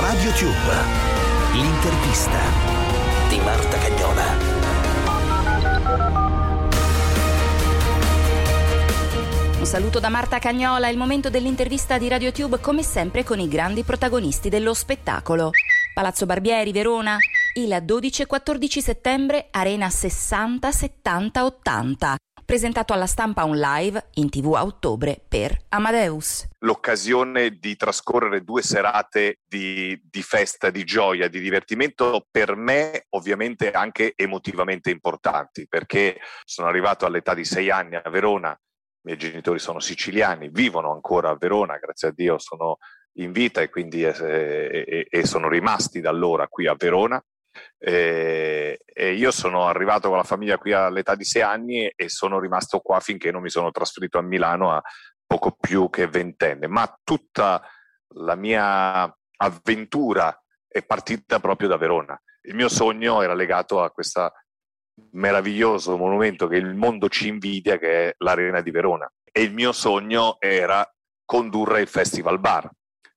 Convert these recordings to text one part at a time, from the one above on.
Radio Tube, l'intervista di Marta Cagnola. Un saluto da Marta Cagnola, il momento dell'intervista di RadioTube come sempre con i grandi protagonisti dello spettacolo. Palazzo Barbieri, Verona, il 12 e 14 settembre, Arena 60, 70, 80. Presentato alla stampa un live in tv a ottobre per Amadeus. L'occasione di trascorrere due serate di, di festa, di gioia, di divertimento, per me ovviamente anche emotivamente importanti, perché sono arrivato all'età di sei anni a Verona i miei genitori sono siciliani, vivono ancora a Verona, grazie a Dio sono in vita e quindi eh, e, e sono rimasti da allora qui a Verona. E, e, io sono arrivato con la famiglia qui all'età di sei anni e sono rimasto qua finché non mi sono trasferito a Milano a poco più che ventenne, ma tutta la mia avventura è partita proprio da Verona. Il mio sogno era legato a questa meraviglioso monumento che il mondo ci invidia, che è l'Arena di Verona. E il mio sogno era condurre il Festival Bar,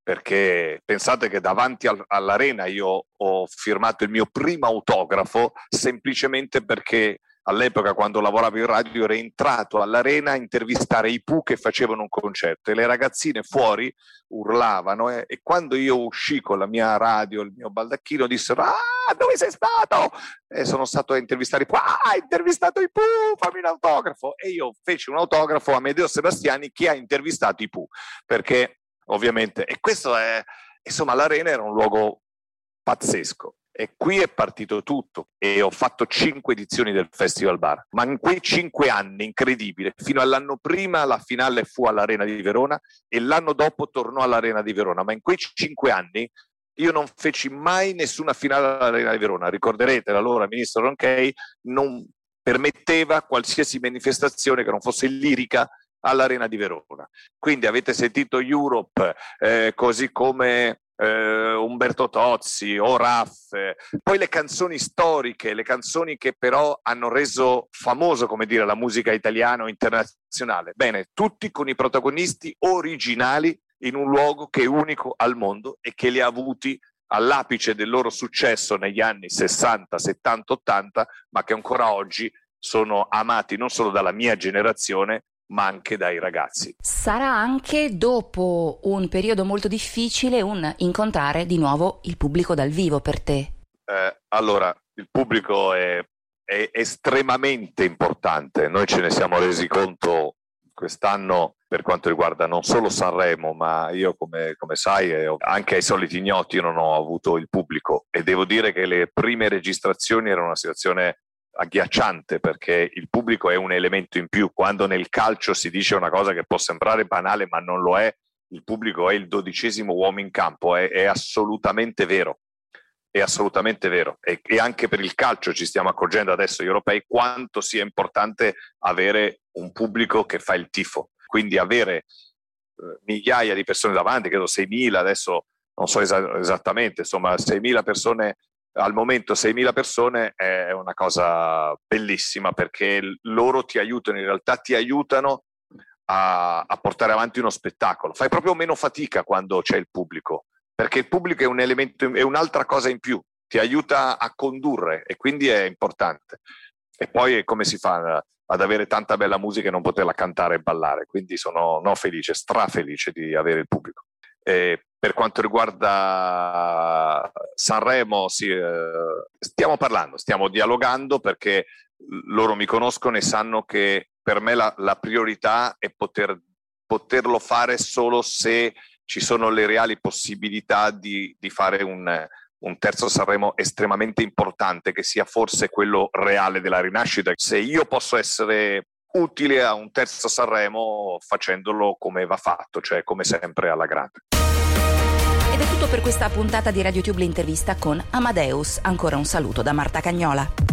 perché pensate che davanti al, all'Arena io ho firmato il mio primo autografo semplicemente perché all'epoca quando lavoravo in radio ero entrato all'arena a intervistare i Pooh che facevano un concerto e le ragazzine fuori urlavano eh, e quando io uscì con la mia radio, il mio baldacchino, dissero ah dove sei stato? E sono stato a intervistare i Pooh, ah hai intervistato i Pooh, fammi un autografo e io feci un autografo a Medeo Sebastiani che ha intervistato i Pooh perché ovviamente. E questo è insomma l'arena era un luogo pazzesco. E qui è partito tutto. E ho fatto cinque edizioni del Festival Bar, ma in quei cinque anni, incredibile, fino all'anno prima la finale fu all'Arena di Verona e l'anno dopo tornò all'Arena di Verona, ma in quei cinque anni io non feci mai nessuna finale all'Arena di Verona. Ricorderete, l'allora ministro Ronchey non permetteva qualsiasi manifestazione che non fosse lirica all'Arena di Verona. Quindi avete sentito Europe, eh, così come eh, Umberto Tozzi o Raff, poi le canzoni storiche, le canzoni che però hanno reso famoso, come dire, la musica italiana o internazionale. Bene, tutti con i protagonisti originali in un luogo che è unico al mondo e che li ha avuti all'apice del loro successo negli anni 60, 70, 80, ma che ancora oggi sono amati non solo dalla mia generazione, ma anche dai ragazzi. Sarà anche dopo un periodo molto difficile un incontrare di nuovo il pubblico dal vivo per te. Eh, allora, il pubblico è, è estremamente importante, noi ce ne siamo resi conto quest'anno per quanto riguarda non solo Sanremo, ma io come, come, sai anche ai soliti ignoti non ho avuto il pubblico e devo dire che le prime registrazioni erano una situazione agghiacciante perché il pubblico è un elemento in più. Quando nel calcio si dice una cosa che può sembrare banale ma non lo è, il pubblico è il dodicesimo uomo in campo, è, è assolutamente vero. È assolutamente vero. E, e, anche per il calcio ci stiamo accorgendo adesso, gli europei, quanto sia importante avere un pubblico che fa il tifo. Quindi avere eh, migliaia di persone davanti, credo 6.000 adesso, non so es- esattamente, insomma 6.000 persone al momento 6.000 persone è una cosa bellissima perché loro ti aiutano, in realtà ti aiutano a, a, portare avanti uno spettacolo. Fai proprio meno fatica quando c'è il pubblico, perché il pubblico è un elemento, è un'altra cosa in più, ti aiuta a condurre e quindi è importante. E poi come si fa ad avere tanta bella musica e non poterla cantare e ballare? Quindi sono no, felice, strafelice di avere il pubblico. E per quanto riguarda Sanremo, sì, eh, stiamo parlando, stiamo dialogando perché loro mi conoscono e sanno che per me la, la priorità è poter, poterlo fare solo se ci sono le reali possibilità di, di fare un, un terzo Sanremo estremamente importante, che sia forse quello reale della rinascita. Se io posso essere utile a un terzo Sanremo facendolo come va fatto, cioè come sempre alla grande. Ed è tutto per questa puntata di RadioTube l'intervista con Amadeus. Ancora un saluto da Marta Cagnola.